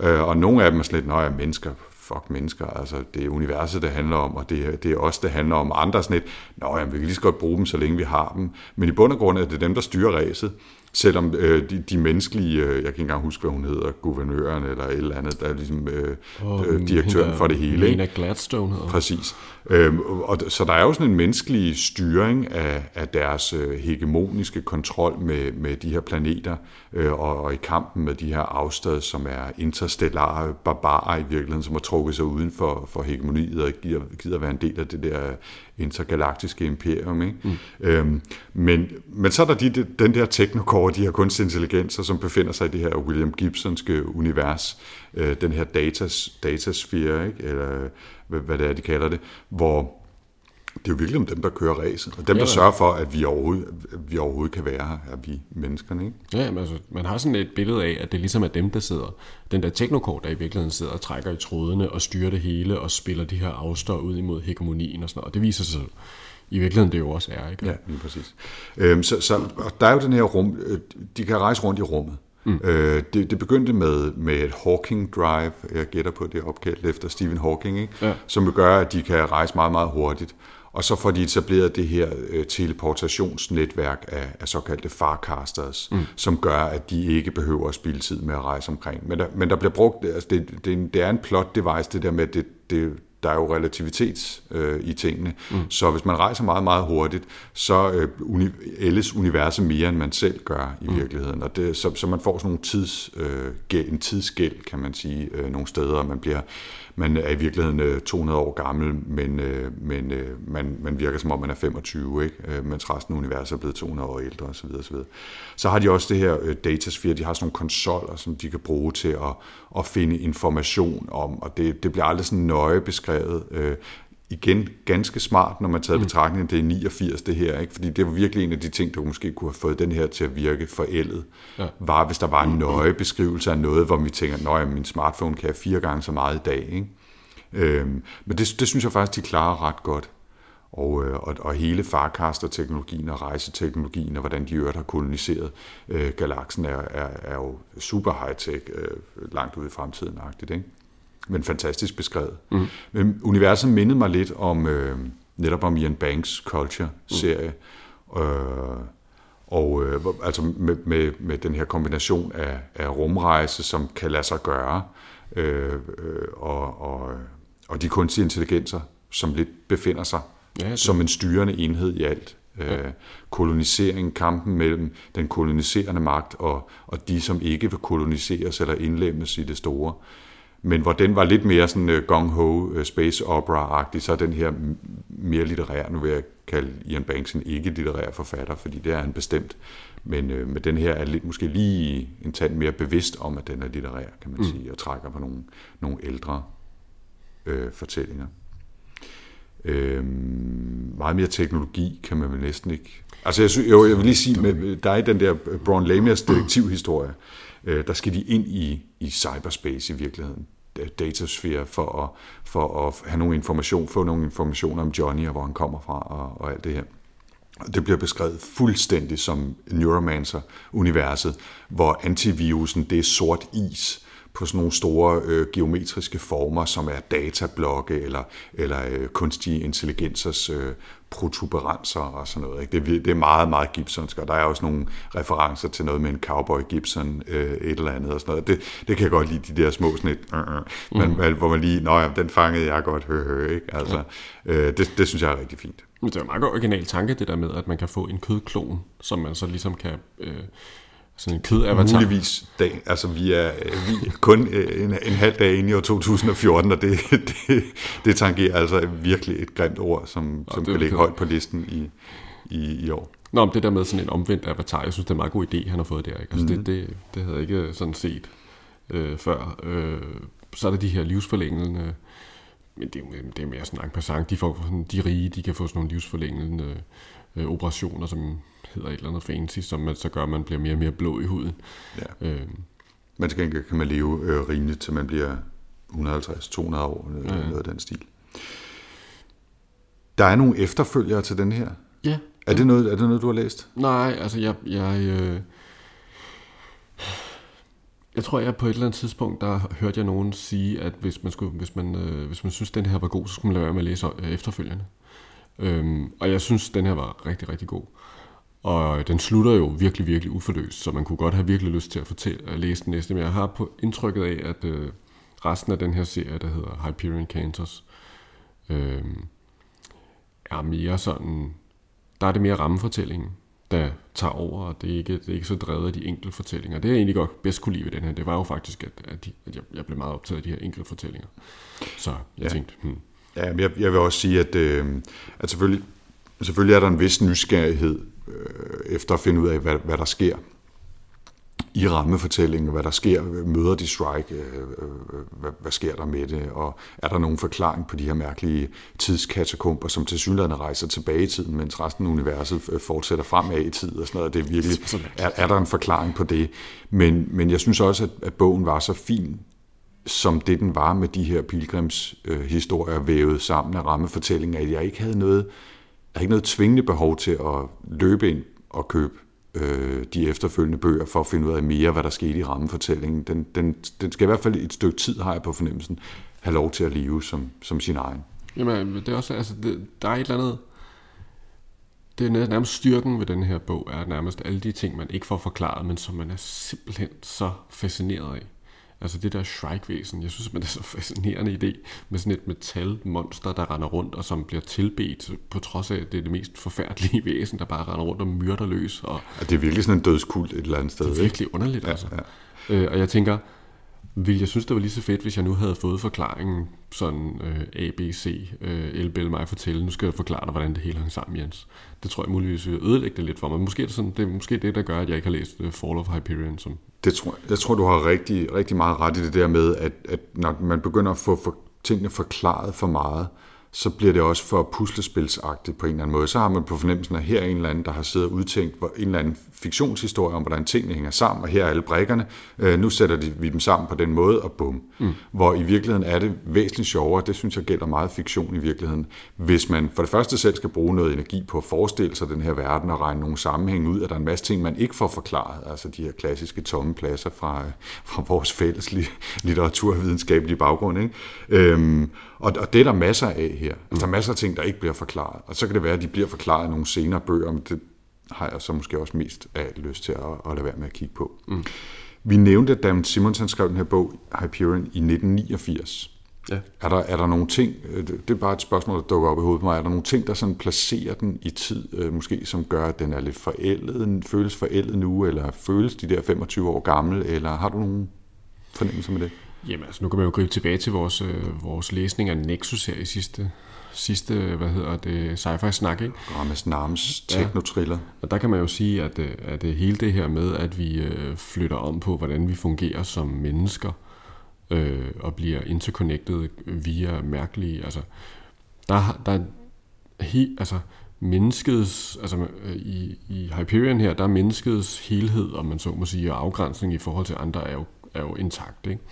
Øh, og nogle af dem er slet, når jeg mennesker, fuck mennesker, altså det er universet, det handler om, og det, er, det er os, det handler om. Andre sådan lidt, nå, jamen, vi kan lige så godt bruge dem, så længe vi har dem. Men i bund og grund er det dem, der styrer ræset. Selvom øh, de, de menneskelige, øh, jeg kan ikke engang huske, hvad hun hedder, guvernøren eller et eller andet, der er ligesom øh, oh, øh, direktøren for det hele. Lena Gladstone hedder Præcis. Øhm, og, så der er jo sådan en menneskelig styring af, af deres øh, hegemoniske kontrol med, med de her planeter, øh, og, og i kampen med de her afstad, som er interstellare barbarer i virkeligheden, som har trukket sig uden for, for hegemoniet og gider, gider være en del af det der intergalaktiske imperium. Ikke? Mm. Øhm, men, men så er der de, den der teknocore, de her kunstig intelligenser, som befinder sig i det her William Gibsonske univers, øh, den her datas, datasfære, ikke? eller hvad, hvad det er, de kalder det, hvor det er jo virkelig om dem, der kører racet, og dem, ja, der sørger for, at vi overhovedet, at vi overhovedet kan være her, er vi menneskerne. Ikke? Ja, men altså, man har sådan et billede af, at det ligesom er dem, der sidder, den der teknokort, der i virkeligheden sidder og trækker i trådene og styrer det hele og spiller de her afstår ud imod hegemonien og sådan noget. Og det viser sig i virkeligheden, det jo også er. Ikke? Ja, lige præcis. Øhm, så, så og der er jo den her rum, øh, de kan rejse rundt i rummet. Mm. Øh, det, det begyndte med, med et Hawking Drive, jeg gætter på det opkaldt efter Stephen Hawking, ikke? Ja. som vil gøre, at de kan rejse meget, meget hurtigt. Og så får de etableret det her øh, teleportationsnetværk af, af såkaldte farcasters, mm. som gør, at de ikke behøver at spille tid med at rejse omkring. Men der, men der bliver brugt, altså det, det, det er en plot device, det der med, det, det, der er jo relativitet øh, i tingene. Mm. Så hvis man rejser meget, meget hurtigt, så øh, uni, ældes universet mere, end man selv gør i mm. virkeligheden. Og det, så, så man får sådan nogle tids, øh, en tidsgæld, kan man sige, øh, nogle steder, man bliver man er i virkeligheden 200 øh, år gammel, men, øh, men øh, man, man virker som om man er 25, ikke? mens resten af universet er blevet 200 år ældre osv. osv. Så har de også det her datasphere, de har sådan nogle konsoller, som de kan bruge til at, at finde information om, og det, det bliver aldrig sådan nøje beskrevet igen ganske smart, når man tager mm. betragtning, det er 89 det her, ikke? fordi det var virkelig en af de ting, der måske kunne have fået den her til at virke forældet, ja. var hvis der var en nøje beskrivelse af noget, hvor vi tænker, at min smartphone kan have fire gange så meget i dag. Ikke? Øhm, men det, det synes jeg faktisk, de klarer ret godt. Og, øh, og, og hele Farcaster-teknologien og rejseteknologien, og hvordan de øvrigt har koloniseret øh, galaksen, er, er, er jo super high-tech, øh, langt ude i fremtiden-agtigt. Ikke? Men fantastisk beskrevet. Mm. Men universet mindede mig lidt om øh, netop om Ian Banks Culture-serie. Mm. Øh, og øh, altså med, med, med den her kombination af, af rumrejse, som kan lade sig gøre, øh, øh, og, og, og de kunstige intelligenser, som lidt befinder sig ja, det. som en styrende enhed i alt. Ja. Øh, kolonisering, kampen mellem den koloniserende magt og, og de, som ikke vil koloniseres eller indlemmes i det store. Men hvor den var lidt mere sådan uh, gung-ho uh, space opera-agtig, så er den her mere litterær, nu vil jeg kalde Ian Banks en ikke-litterær forfatter, fordi det er han bestemt. Men, uh, med den her er lidt, måske lige en tand mere bevidst om, at den er litterær, kan man mm. sige, og trækker på nogle, nogle ældre uh, fortællinger. Uh, meget mere teknologi kan man vel næsten ikke... Altså jeg, synes, jo, jeg vil lige sige, med, der er i den der Braun Lamias detektivhistorie, øh, der skal de ind i, i cyberspace i virkeligheden, datasfære, for at, for at have nogle information, få nogle informationer om Johnny og hvor han kommer fra og, og alt det her. Det bliver beskrevet fuldstændig som Neuromancer-universet, hvor antivirusen det er sort is, på sådan nogle store øh, geometriske former, som er datablokke eller, eller øh, kunstige intelligensers øh, protuberanser og sådan noget. Ikke? Det, det er meget, meget Gibsonsk, og der er også nogle referencer til noget med en cowboy Gibson, øh, et eller andet og sådan noget. Det, det kan jeg godt lide, de der små sådan et, øh, øh, men, mm. hvor man lige, nå ja, den fangede jeg godt, hø, hø, ikke? Altså, ja. øh, det, det synes jeg er rigtig fint. Det er en meget original tanke, det der med, at man kan få en kødklon, som man så ligesom kan... Øh sådan en kødavatar. Muligvis dag. Altså, vi er, vi er kun øh, en, en halv dag inde i år 2014, og det, det, det tangerer altså virkelig et grimt ord, som, som kan ligge højt på listen i, i, i år. Nå, men det der med sådan en omvendt avatar, jeg synes, det er en meget god idé, han har fået der. Ikke? Altså, mm. det, det, det havde jeg ikke sådan set øh, før. Øh, så er der de her livsforlængende, men det, det er mere sådan en passant, de, får, sådan, de rige, de kan få sådan nogle livsforlængende øh, operationer, som hedder et eller andet fancy, som man så gør, at man bliver mere og mere blå i huden. Ja. Øh, men til gengæld kan man leve øh, rimeligt, til man bliver 150-200 år, ja. noget af den stil. Der er nogle efterfølgere til den her. Ja. Er det noget, er det noget du har læst? Nej, altså jeg... jeg øh, jeg tror, jeg på et eller andet tidspunkt, der hørte jeg nogen sige, at hvis man, skulle, hvis man, øh, hvis man synes, den her var god, så skulle man lade være med at læse øh, efterfølgende. Øhm, og jeg synes, den her var rigtig, rigtig god. Og den slutter jo virkelig, virkelig uforløst, så man kunne godt have virkelig lyst til at, fortælle, at læse den næste. Men jeg har på indtrykket af, at øh, resten af den her serie, der hedder Hyperion Cantos, øh, er mere sådan... Der er det mere rammefortællingen, der tager over, og det er ikke, det er ikke så drevet af de enkelte fortællinger. Det jeg egentlig godt bedst kunne lide ved den her, det var jo faktisk, at, at, de, at jeg, jeg blev meget optaget af de her enkelte fortællinger. Så jeg ja. tænkte, hmm. Ja, jeg, jeg vil også sige, at, øh, at selvfølgelig, selvfølgelig er der en vis nysgerrighed øh, efter at finde ud af, hvad, hvad der sker i rammefortællingen, hvad der sker, møder de strike, øh, øh, hvad, hvad sker der med det, og er der nogen forklaring på de her mærkelige tidskatakomber, som til synligheden rejser tilbage i tiden, mens resten af universet øh, fortsætter fremad i tid og sådan noget. Det er virkelig, er, er der en forklaring på det? Men, men jeg synes også, at, at bogen var så fin, som det den var med de her pilgrims øh, historier vævet sammen af rammefortællinger, at jeg ikke havde noget, jeg har ikke noget tvingende behov til at løbe ind og købe øh, de efterfølgende bøger for at finde ud af mere, hvad der skete i rammefortællingen. Den, den, den skal i hvert fald et stykke tid, har jeg på fornemmelsen, have lov til at leve som, som sin egen. Jamen, øh, det er også, altså, det, der er et eller andet, det er nærmest styrken ved den her bog, er nærmest alle de ting, man ikke får forklaret, men som man er simpelthen så fascineret af. Altså det der Shrike-væsen, jeg synes det er så fascinerende idé med sådan et metalmonster, der render rundt og som bliver tilbedt, på trods af, at det er det mest forfærdelige væsen, der bare render rundt og myrder løs. Og ja, det er virkelig sådan en dødskult et eller andet sted. Det er virkelig ikke? underligt, ja, altså. Ja. Øh, og jeg tænker, vil jeg synes, det var lige så fedt, hvis jeg nu havde fået forklaringen sådan øh, A, B, C, øh, elbel mig fortælle. Nu skal jeg forklare dig, hvordan det hele hang sammen, Jens. Det tror jeg muligvis vil ødelægge det lidt for mig. Måske er det, sådan, det er måske det, der gør, at jeg ikke har læst øh, Fall of Hyperion. Som... Det tror, jeg tror, du har rigtig, rigtig meget ret i det der med, at, at når man begynder at få for, tingene forklaret for meget, så bliver det også for puslespilsagtigt på en eller anden måde. Så har man på fornemmelsen, at her er en eller anden, der har siddet og udtænkt en eller anden fiktionshistorie om, hvordan tingene hænger sammen, og her er alle brækkerne. Øh, nu sætter de, vi dem sammen på den måde, og bum. Mm. Hvor i virkeligheden er det væsentligt sjovere, det synes jeg gælder meget fiktion i virkeligheden, hvis man for det første selv skal bruge noget energi på at forestille sig den her verden og regne nogle sammenhæng ud, at der er en masse ting, man ikke får forklaret, altså de her klassiske tomme pladser fra, fra vores fælles litteraturvidenskabelige baggrund. Ikke? Øhm, og, og det er der masser af her. Altså, der er masser af ting, der ikke bliver forklaret. Og så kan det være, at de bliver forklaret i nogle senere bøger, men det har jeg så måske også mest af lyst til at, at lade være med at kigge på. Mm. Vi nævnte, at David Simonsen skrev den her bog, Hyperion, i 1989. Ja. Er, der, er der nogle ting, øh, det er bare et spørgsmål, der dukker op i hovedet på mig, er der nogle ting, der sådan placerer den i tid, øh, måske som gør, at den er lidt forældet, føles forældet nu, eller føles de der 25 år gammel, eller har du nogle fornemmelser med det? Jamen altså, nu kan man jo gribe tilbage til vores, øh, vores læsning af Nexus her i sidste, sidste hvad hedder det, sci-fi snak, ikke? Rammes Narms teknotriller. Ja. Og der kan man jo sige, at, øh, at det hele det her med, at vi øh, flytter om på, hvordan vi fungerer som mennesker, øh, og bliver interconnected via mærkelige, altså, der, der he, altså, menneskets, altså i, i Hyperion her, der er menneskets helhed, om man så må sige, og afgrænsning i forhold til andre er jo, er jo intakt, ikke?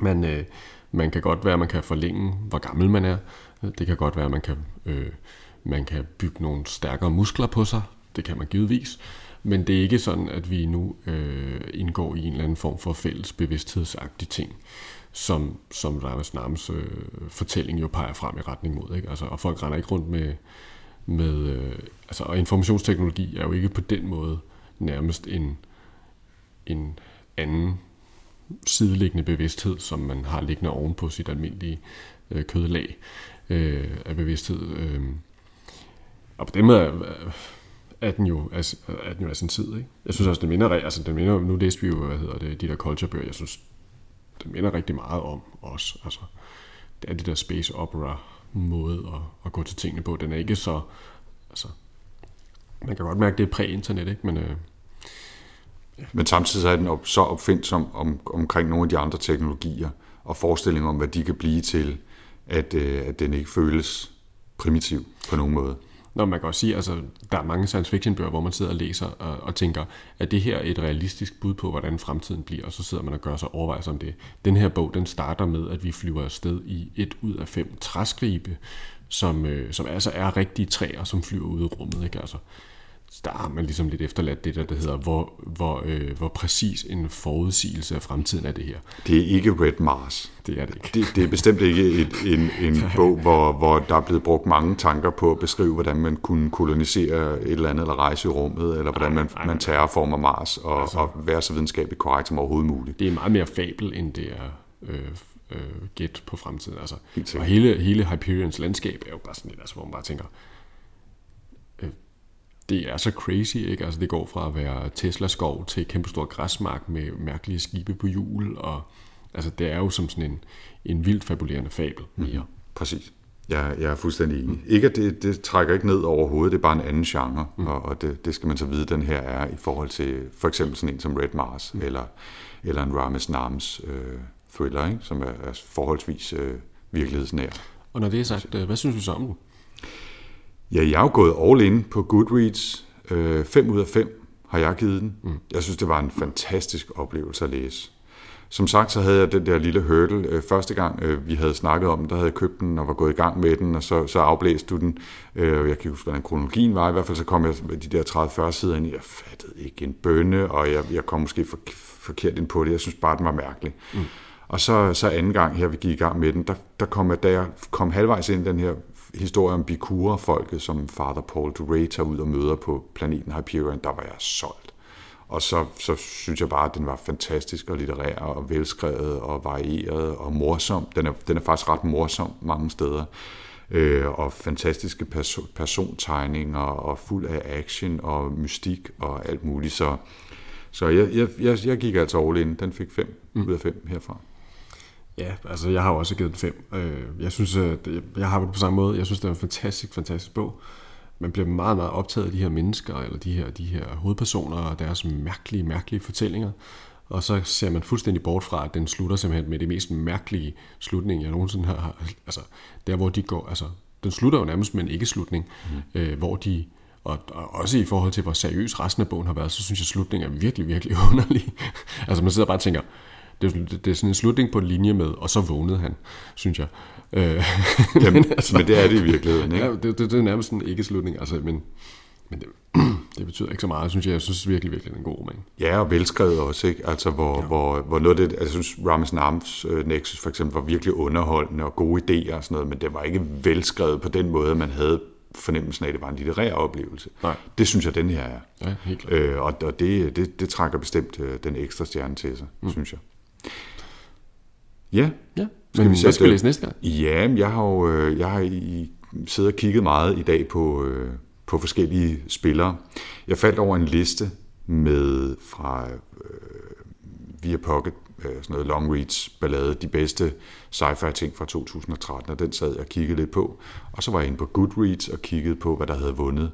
Man, øh, man kan godt være, at man kan forlænge, hvor gammel man er. Det kan godt være, at man kan, øh, man kan bygge nogle stærkere muskler på sig. Det kan man givetvis. Men det er ikke sådan, at vi nu øh, indgår i en eller anden form for fælles bevidsthedsagtig ting, som, som Ramas Nams øh, fortælling jo peger frem i retning mod. Ikke? Altså, og folk render ikke rundt med... med øh, altså, og informationsteknologi er jo ikke på den måde nærmest en, en anden sideliggende bevidsthed, som man har liggende oven på sit almindelige øh, kødlag øh, af bevidsthed. Øh. Og på den måde er, er den jo er, er den jo af sin tid. Ikke? Jeg synes også, det minder, altså den minder, nu læste vi jo, hvad hedder det, de der culture jeg synes, det minder rigtig meget om os. Altså, det er det der space opera måde at, at gå til tingene på. Den er ikke så, altså, man kan godt mærke, det er præ-internet, ikke? men øh, men samtidig er den op, så opfindsom om, omkring nogle af de andre teknologier, og forestillinger om, hvad de kan blive til, at, øh, at den ikke føles primitiv på nogen måde. Nå, man kan også sige, altså, der er mange science fiction bøger, hvor man sidder og læser og, og tænker, at det her er et realistisk bud på, hvordan fremtiden bliver, og så sidder man og gør sig overvejelser om det. Den her bog, den starter med, at vi flyver afsted i et ud af fem træskribe, som, øh, som altså er rigtige træer, som flyver ud i rummet. Ikke? Altså, der har man ligesom lidt efterladt det der, der hedder, hvor, hvor, øh, hvor præcis en forudsigelse af fremtiden er det her. Det er ikke Red Mars. Det er det ikke. Det, det er bestemt ikke et, en, en bog, hvor, hvor der er blevet brugt mange tanker på at beskrive, hvordan man kunne kolonisere et eller andet, eller rejse i rummet, eller hvordan man, man terraformer Mars, og, altså, og være så videnskabeligt korrekt som overhovedet muligt. Det er meget mere fabel, end det er øh, øh, gæt på fremtiden. Altså, og hele, hele Hyperions landskab er jo bare sådan lidt, altså, hvor man bare tænker, det er så crazy, ikke? Altså det går fra at være Tesla-skov til kæmpestor græsmark med mærkelige skibe på hjul, og altså det er jo som sådan en, en vildt fabulerende fabel mere. Mm, præcis. Jeg, jeg er fuldstændig enig. Mm. Ikke at det, det trækker ikke ned overhovedet, det er bare en anden genre, mm. og, og det, det skal man så vide, den her er i forhold til for eksempel sådan en som Red Mars, mm. eller, eller en Rames Nams øh, thriller, ikke? som er, er forholdsvis øh, virkelighedsnær. Og når det er sagt, øh, hvad synes du så om den? Ja, jeg er jo gået all in på Goodreads. 5 øh, ud af 5 har jeg givet den. Mm. Jeg synes, det var en fantastisk oplevelse at læse. Som sagt, så havde jeg den der lille hurdle. Øh, første gang, øh, vi havde snakket om den, der havde jeg købt den og var gået i gang med den, og så, så afblæste du den. Jeg kan huske, hvordan kronologien var. I hvert fald så kom jeg med de der 30-40 sider ind. Jeg fattede ikke en bønne, og jeg, jeg kom måske for, forkert ind på det. Jeg synes bare, den var mærkelig. Mm. Og så, så anden gang her, vi gik i gang med den, der, der kom jeg, da jeg kom halvvejs ind i den her historie om Bikura-folket, som Father Paul Duray tager ud og møder på planeten Hyperion, der var jeg solgt. Og så, så synes jeg bare, at den var fantastisk og litterær og velskrevet og varieret og morsom. Den er, den er faktisk ret morsom mange steder. Øh, og fantastiske perso- persontegninger og fuld af action og mystik og alt muligt. Så, så jeg, jeg, jeg, jeg gik altså all in. Den fik 5 mm. ud af 5 herfra. Ja, altså jeg har også givet den fem. Øh, jeg synes, at jeg har det på samme måde. Jeg synes, det er en fantastisk, fantastisk bog. Man bliver meget, meget optaget af de her mennesker, eller de her, de her hovedpersoner og deres mærkelige, mærkelige fortællinger. Og så ser man fuldstændig bort fra, at den slutter simpelthen med det mest mærkelige slutning, jeg nogensinde har. Altså, der hvor de går, altså, den slutter jo nærmest med en ikke-slutning, mm. øh, hvor de, og, og også i forhold til, hvor seriøs resten af bogen har været, så synes jeg, at slutningen er virkelig, virkelig underlig. altså man sidder bare og tænker, det, det er sådan en slutning på linje med, og så vågnede han, synes jeg. Øh, Jamen, altså, men det er det i virkeligheden, ikke? Ja, det, det, det er nærmest en ikke-slutning, altså, men, men det, det betyder ikke så meget, synes jeg. Jeg synes virkelig, virkelig, det er en god roman. Ja, og velskrevet også, ikke? Altså, hvor, ja. hvor, hvor noget af det, altså, jeg synes, Rames Nams uh, Nexus for eksempel var virkelig underholdende og gode idéer og sådan noget, men det var ikke velskrevet på den måde, man havde fornemmelsen af, at det var en litterær oplevelse. Nej. Det synes jeg, den her er. Ja, helt klart. Øh, og og det, det, det trækker bestemt uh, den ekstra stjerne til sig, mm. synes jeg. Ja. ja. Skal Men vi hvad skal vi læse næste gang? Ja, jeg har jo øh, jeg har i, siddet og kigget meget i dag på, øh, på forskellige spillere. Jeg faldt over en liste med fra øh, Via Pocket, øh, sådan noget long reads ballade, de bedste sci-fi ting fra 2013, og den sad jeg og kiggede lidt på. Og så var jeg inde på Goodreads og kiggede på, hvad der havde vundet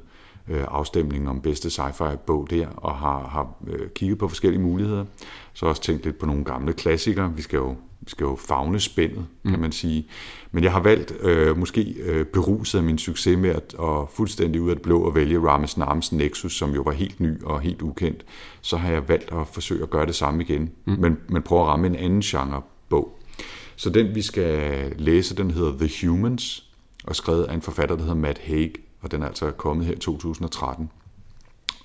øh, afstemningen om bedste sci-fi bog der, og har, har øh, kigget på forskellige muligheder. Så også tænkt lidt på nogle gamle klassikere. Vi skal jo skal jo fagne spændet, kan mm. man sige. Men jeg har valgt, øh, måske øh, beruset af min succes med at og fuldstændig ud af det blå at vælge Rames Nams Nexus, som jo var helt ny og helt ukendt. Så har jeg valgt at forsøge at gøre det samme igen, mm. men, men prøve at ramme en anden genre bog. Så den, vi skal læse, den hedder The Humans, og skrevet af en forfatter, der hedder Matt Haig, og den er altså kommet her i 2013.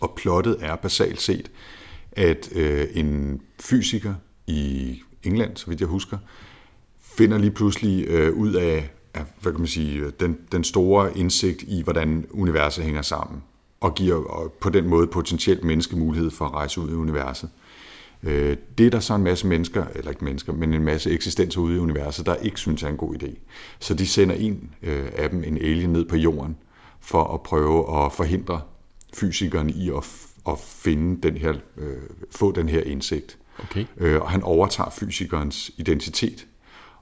Og plottet er basalt set, at øh, en fysiker i England, så vidt jeg husker, finder lige pludselig øh, ud af, af hvad kan man sige, den, den store indsigt i, hvordan universet hænger sammen, og giver og på den måde potentielt menneske mulighed for at rejse ud i universet. Øh, det er der så en masse mennesker, eller ikke mennesker, men en masse eksistenser ude i universet, der ikke synes er en god idé. Så de sender en øh, af dem, en alien, ned på jorden, for at prøve at forhindre fysikerne i at, at finde den her, øh, få den her indsigt. Okay. Øh, og han overtager fysikernes identitet,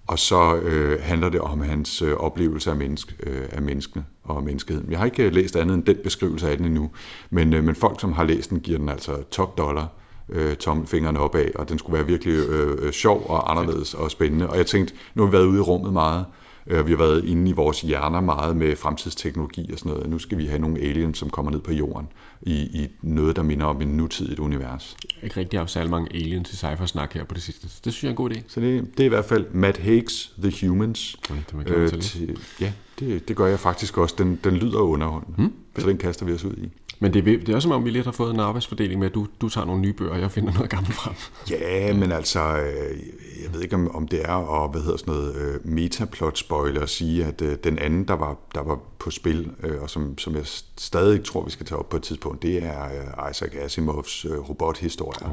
og så øh, handler det om hans øh, oplevelse af, menneske, øh, af menneskene og menneskeheden. Jeg har ikke øh, læst andet end den beskrivelse af den endnu, men, øh, men folk, som har læst den, giver den altså top dollar øh, tommelfingrene op af, og den skulle være virkelig øh, øh, sjov og anderledes og spændende. Og jeg tænkte, nu har vi været ude i rummet meget, vi har været inde i vores hjerner meget med fremtidsteknologi og sådan noget. Nu skal vi have nogle aliens, som kommer ned på jorden i, i noget, der minder om en nutidigt univers. Ikke rigtig haft særlig mange aliens i sci snak her på det sidste. Det synes jeg er en god idé. Så det, det er i hvert fald Matt Haig's The Humans. Okay, det øh, til. Ja, det, det gør jeg faktisk også. Den, den lyder underholdende, hmm? så den kaster vi os ud i. Men det, det er også som om, vi lidt har fået en arbejdsfordeling med, at du, du tager nogle nye bøger, og jeg finder noget gammelt frem. Ja, men altså, øh, jeg ved ikke, om, om det er at hvad hedder sådan noget, øh, metaplot spoiler at sige, at øh, den anden, der var, der var på spil, og som, som jeg stadig tror, vi skal tage op på et tidspunkt, det er Isaac Asimovs robothistorier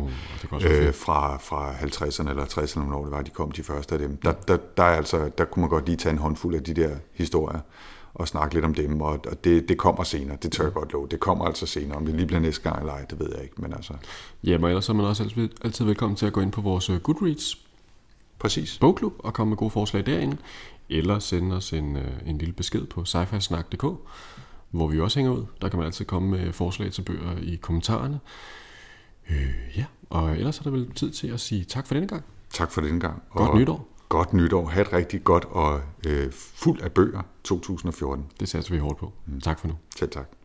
oh, fra, fra 50'erne eller 60'erne, når det var, de kom de første af dem. Der, der, der, er altså, der kunne man godt lige tage en håndfuld af de der historier og snakke lidt om dem, og det, det kommer senere, det tør jeg godt love. Det kommer altså senere, om det lige bliver næste gang eller ej, det ved jeg ikke, men altså... Ja, men ellers er man også altid, altid velkommen til at gå ind på vores øh, Goodreads Præcis. bogklub og komme med gode forslag derinde, eller sende os en, øh, en lille besked på sci hvor vi også hænger ud. Der kan man altid komme med forslag til bøger i kommentarerne. Øh, ja, og ellers er der vel tid til at sige tak for denne gang. Tak for denne gang. Godt og nytår. Godt nytår. Ha' et rigtig godt og øh, fuld af bøger 2014. Det satser vi hårdt på. Mm. Tak for nu. Selv tak.